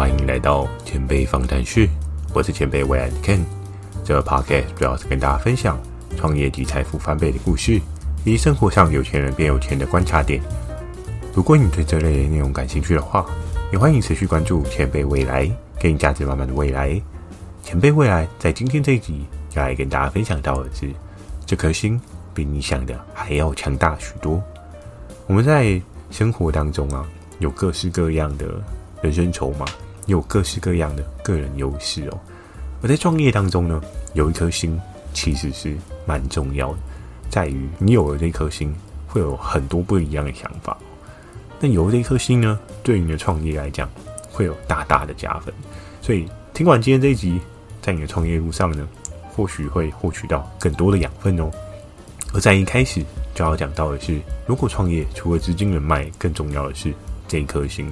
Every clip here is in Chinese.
欢迎来到前辈访谈室，我是前辈魏安 Ken。这个 podcast 主要是跟大家分享创业及财富翻倍的故事，以及生活上有钱人变有钱的观察点。如果你对这类内容感兴趣的话，也欢迎持续关注前辈未来，给你价值满满的未来。前辈未来在今天这一集要来跟大家分享到的是，这颗心比你想的还要强大许多。我们在生活当中啊，有各式各样的人生筹码。有各式各样的个人优势哦，而在创业当中呢，有一颗心其实是蛮重要的，在于你有了这颗心，会有很多不一样的想法。那有了这颗心呢，对于你的创业来讲，会有大大的加分。所以听完今天这一集，在你的创业路上呢，或许会获取到更多的养分哦。而在一开始就要讲到的是，如果创业除了资金人脉，更重要的是这一颗心。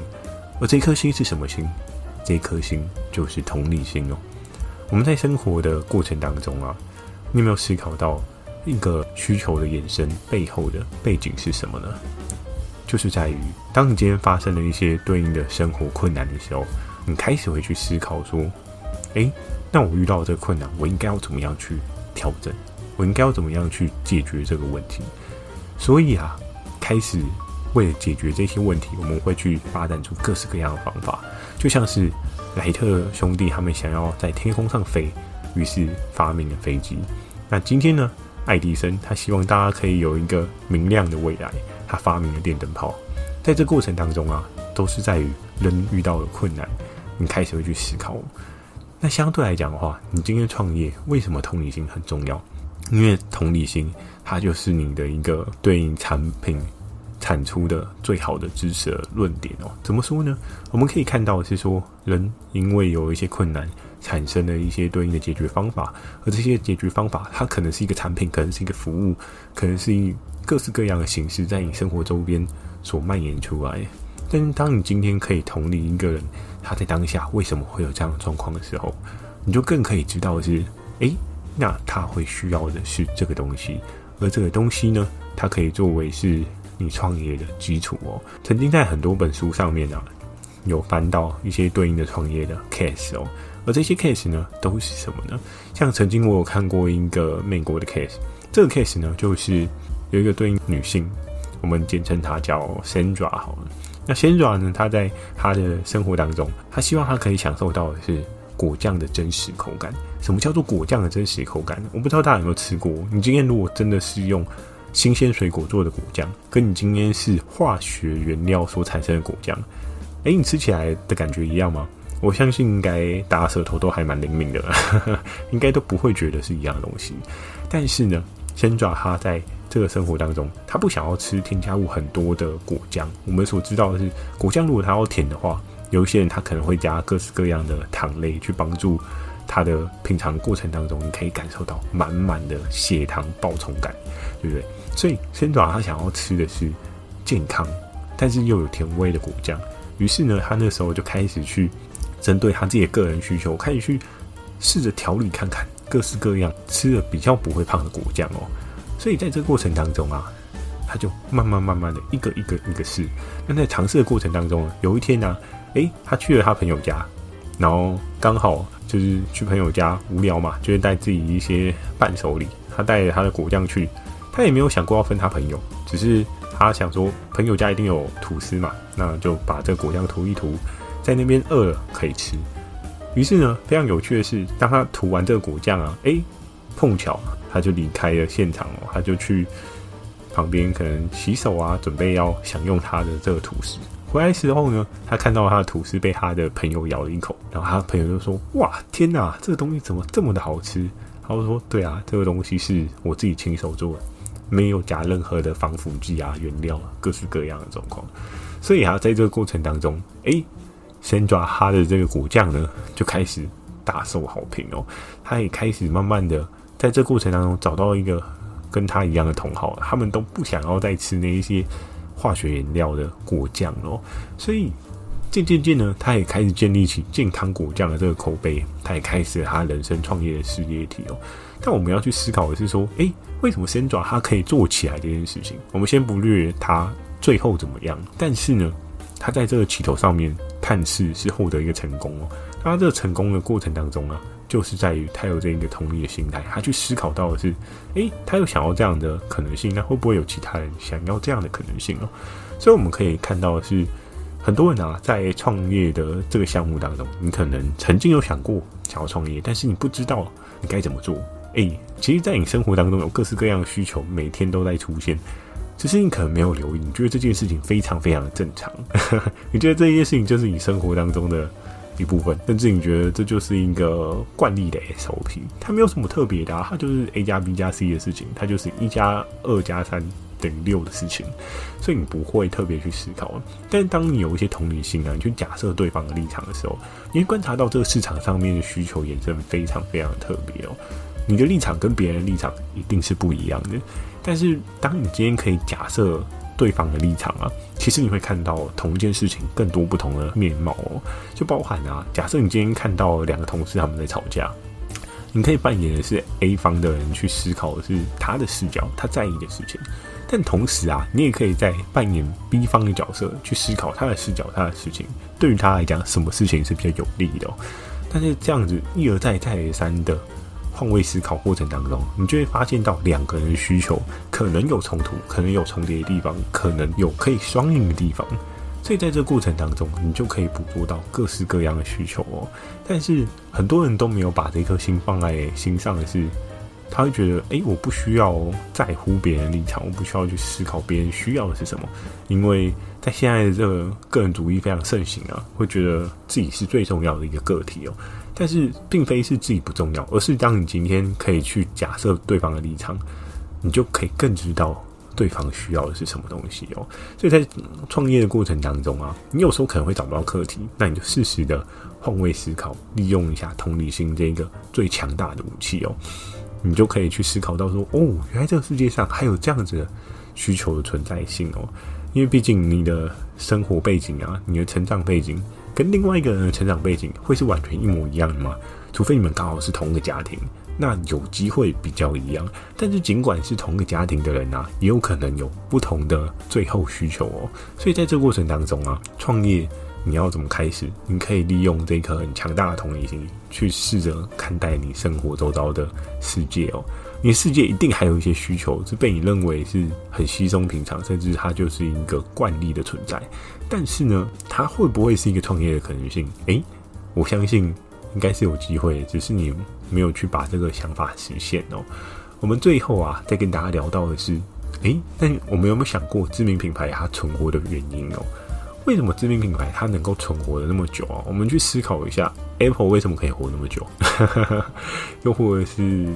而这颗心是什么心？这颗心就是同理心哦。我们在生活的过程当中啊，你有没有思考到一个需求的延伸背后的背景是什么呢？就是在于，当你今天发生了一些对应的生活困难的时候，你开始会去思考说：，诶，那我遇到这个困难，我应该要怎么样去调整？我应该要怎么样去解决这个问题？所以啊，开始为了解决这些问题，我们会去发展出各式各样的方法。就像是莱特兄弟他们想要在天空上飞，于是发明了飞机。那今天呢，爱迪生他希望大家可以有一个明亮的未来，他发明了电灯泡。在这过程当中啊，都是在于人遇到了困难，你开始会去思考。那相对来讲的话，你今天创业为什么同理心很重要？因为同理心它就是你的一个对应产品。产出的最好的知识论点哦，怎么说呢？我们可以看到是说，人因为有一些困难，产生了一些对应的解决方法，而这些解决方法，它可能是一个产品，可能是一个服务，可能是以各式各样的形式，在你生活周边所蔓延出来。但是当你今天可以同理一个人，他在当下为什么会有这样的状况的时候，你就更可以知道是，诶，那他会需要的是这个东西，而这个东西呢，它可以作为是。你创业的基础哦，曾经在很多本书上面啊，有翻到一些对应的创业的 case 哦，而这些 case 呢，都是什么呢？像曾经我有看过一个美国的 case，这个 case 呢，就是有一个对应女性，我们简称她叫 Sandra 好了。那 Sandra 呢，她在她的生活当中，她希望她可以享受到的是果酱的真实口感。什么叫做果酱的真实口感？我不知道大家有没有吃过。你今天如果真的是用新鲜水果做的果酱，跟你今天是化学原料所产生的果酱，哎，你吃起来的感觉一样吗？我相信应该大家舌头都还蛮灵敏的，应该都不会觉得是一样的东西。但是呢，先爪他在这个生活当中，他不想要吃添加物很多的果酱。我们所知道的是，果酱如果它要甜的话，有一些人他可能会加各式各样的糖类去帮助他的品尝过程当中，你可以感受到满满的血糖爆冲感，对不对？所以，仙爪他想要吃的是健康，但是又有甜味的果酱。于是呢，他那时候就开始去针对他自己的个人需求，开始去试着调理看看各式各样吃的比较不会胖的果酱哦。所以在这个过程当中啊，他就慢慢慢慢的一个一个一个试。那在尝试的过程当中，有一天呢，诶，他去了他朋友家，然后刚好就是去朋友家无聊嘛，就是带自己一些伴手礼，他带着他的果酱去。他也没有想过要分他朋友，只是他想说朋友家一定有吐司嘛，那就把这个果酱涂一涂，在那边饿了可以吃。于是呢，非常有趣的是，当他涂完这个果酱啊，诶，碰巧他就离开了现场哦，他就去旁边可能洗手啊，准备要享用他的这个吐司。回来时候呢，他看到他的吐司被他的朋友咬了一口，然后他朋友就说：“哇，天哪，这个东西怎么这么的好吃？”他就说：“对啊，这个东西是我自己亲手做的。”没有加任何的防腐剂啊，原料各式各样的状况，所以啊，在这个过程当中，诶，先抓他的这个果酱呢，就开始大受好评哦。他也开始慢慢的在这过程当中找到一个跟他一样的同好，他们都不想要再吃那一些化学原料的果酱哦。所以渐渐渐呢，他也开始建立起健康果酱的这个口碑，他也开始他人生创业的事业体哦。但我们要去思考的是说，诶，为什么先爪它可以做起来这件事情？我们先不略它最后怎么样，但是呢，他在这个起头上面看似是获得一个成功哦。他这个成功的过程当中啊，就是在于他有这样一个同理的心态，他去思考到的是，诶，他有想要这样的可能性，那会不会有其他人想要这样的可能性哦？所以我们可以看到的是，很多人啊，在创业的这个项目当中，你可能曾经有想过想要创业，但是你不知道你该怎么做。诶，其实，在你生活当中有各式各样的需求，每天都在出现，只是你可能没有留意。你觉得这件事情非常非常的正常，你觉得这件事情就是你生活当中的。一部分，甚至你觉得这就是一个惯例的 SOP，它没有什么特别的，啊它就是 A 加 B 加 C 的事情，它就是一加二加三等于六的事情，所以你不会特别去思考。但是当你有一些同理心啊，你去假设对方的立场的时候，你会观察到这个市场上面的需求衍生非常非常特别哦。你的立场跟别人的立场一定是不一样的，但是当你今天可以假设。对方的立场啊，其实你会看到同一件事情更多不同的面貌哦，就包含啊，假设你今天看到两个同事他们在吵架，你可以扮演的是 A 方的人去思考的是他的视角，他在意的事情，但同时啊，你也可以在扮演 B 方的角色去思考他的视角，他的事情对于他来讲，什么事情是比较有利的？但是这样子一而再再而三的。换位思考过程当中，你就会发现到两个人的需求可能有冲突，可能有重叠的地方，可能有可以双赢的地方。所以在这过程当中，你就可以捕捉到各式各样的需求哦。但是很多人都没有把这颗心放在心上的是，他会觉得，哎，我不需要在乎别人立场，我不需要去思考别人需要的是什么，因为在现在的这个个人主义非常盛行啊，会觉得自己是最重要的一个个体哦。但是，并非是自己不重要，而是当你今天可以去假设对方的立场，你就可以更知道对方需要的是什么东西哦。所以在创业的过程当中啊，你有时候可能会找不到课题，那你就适时的换位思考，利用一下同理心这个最强大的武器哦，你就可以去思考到说，哦，原来这个世界上还有这样子的需求的存在性哦。因为毕竟你的生活背景啊，你的成长背景。跟另外一个人的成长背景会是完全一模一样的吗？除非你们刚好是同一个家庭，那有机会比较一样。但是尽管是同一个家庭的人啊，也有可能有不同的最后需求哦。所以在这个过程当中啊，创业你要怎么开始？你可以利用这颗很强大的同理心，去试着看待你生活周遭的世界哦。你的世界一定还有一些需求是被你认为是很稀松平常，甚至它就是一个惯例的存在。但是呢，它会不会是一个创业的可能性？诶，我相信应该是有机会，只是你没有去把这个想法实现哦。我们最后啊，再跟大家聊到的是，诶，但我们有没有想过知名品牌它存活的原因哦？为什么知名品牌它能够存活的那么久啊？我们去思考一下，Apple 为什么可以活那么久？又或者是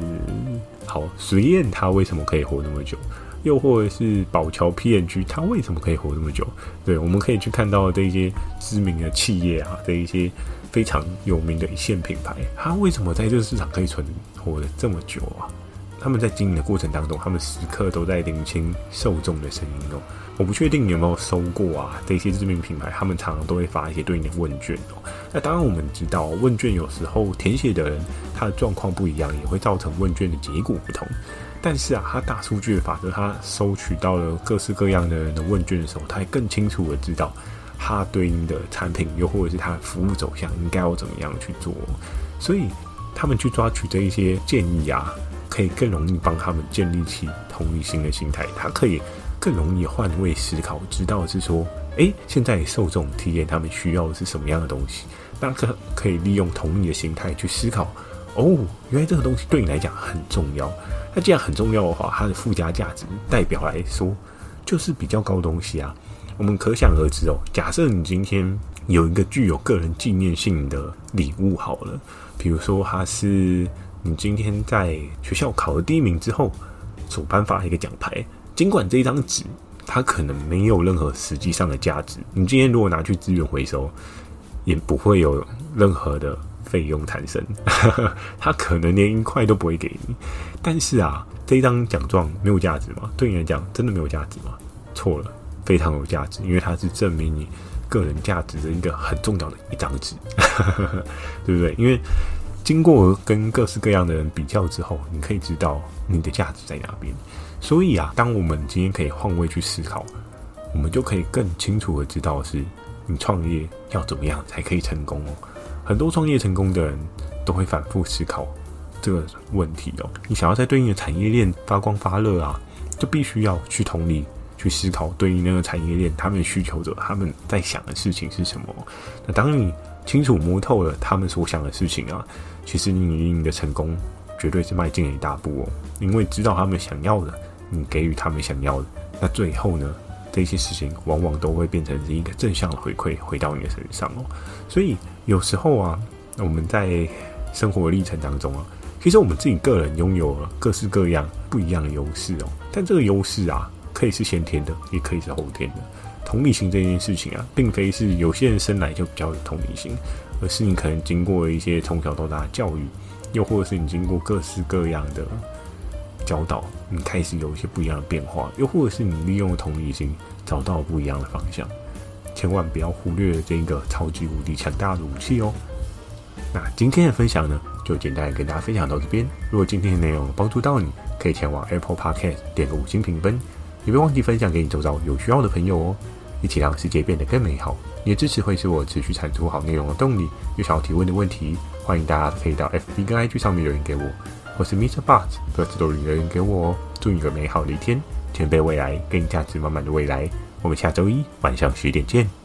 好实验它为什么可以活那么久？又或者是宝桥 PNG 它为什么可以活那么久？对，我们可以去看到这些知名的企业啊，这一些非常有名的一线品牌，它为什么在这个市场可以存活的这么久啊？他们在经营的过程当中，他们时刻都在聆听受众的声音哦。我不确定你有没有收过啊？这些知名品牌，他们常常都会发一些对应的问卷哦。那当然，我们知道问卷有时候填写的人他的状况不一样，也会造成问卷的结果不同。但是啊，他大数据的法则，他收取到了各式各样的人的问卷的时候，他也更清楚的知道他对应的产品，又或者是他的服务走向应该要怎么样去做。所以，他们去抓取这一些建议啊。可以更容易帮他们建立起同理心的心态，他可以更容易换位思考，知道是说，诶，现在受众体验他们需要的是什么样的东西，那可可以利用同理的心态去思考，哦，原来这个东西对你来讲很重要，那既然很重要的话，它的附加价值代表来说就是比较高东西啊。我们可想而知哦，假设你今天有一个具有个人纪念性的礼物好了，比如说它是。你今天在学校考了第一名之后，所颁发一个奖牌，尽管这一张纸它可能没有任何实际上的价值，你今天如果拿去资源回收，也不会有任何的费用产生，它可能连一块都不会给你。但是啊，这一张奖状没有价值吗？对你来讲，真的没有价值吗？错了，非常有价值，因为它是证明你个人价值的一个很重要的一张纸，对不对？因为。经过跟各式各样的人比较之后，你可以知道你的价值在哪边。所以啊，当我们今天可以换位去思考，我们就可以更清楚的知道是你创业要怎么样才可以成功哦？很多创业成功的人都会反复思考这个问题哦。你想要在对应的产业链发光发热啊，就必须要去同理、去思考对应那个产业链他们需求者他们在想的事情是什么。那当你清楚摸透了他们所想的事情啊，其实你你的成功绝对是迈进了一大步哦。因为知道他们想要的，你给予他们想要的，那最后呢？这些事情往往都会变成是一个正向的回馈回到你的身上哦，所以有时候啊，我们在生活历程当中啊，其实我们自己个人拥有了各式各样不一样的优势哦，但这个优势啊，可以是先天的，也可以是后天的。同理心这件事情啊，并非是有些人生来就比较有同理心，而是你可能经过一些从小到大的教育，又或者是你经过各式各样的。教导你开始有一些不一样的变化，又或者是你利用同理心找到不一样的方向，千万不要忽略这一个超级无敌强大的武器哦。那今天的分享呢，就简单跟大家分享到这边。如果今天的内容帮助到你，可以前往 Apple Podcast 点个五星评分，也别忘记分享给你周遭有需要的朋友哦，一起让世界变得更美好。你的支持会是我持续产出好内容的动力。有想要提问的问题，欢迎大家可以到 FB 跟 IG 上面留言给我。或是 Mr. Bart，各自都留言给我哦。祝你个美好的一天，前辈未来，给你价值满满的未来。我们下周一晚上十点见。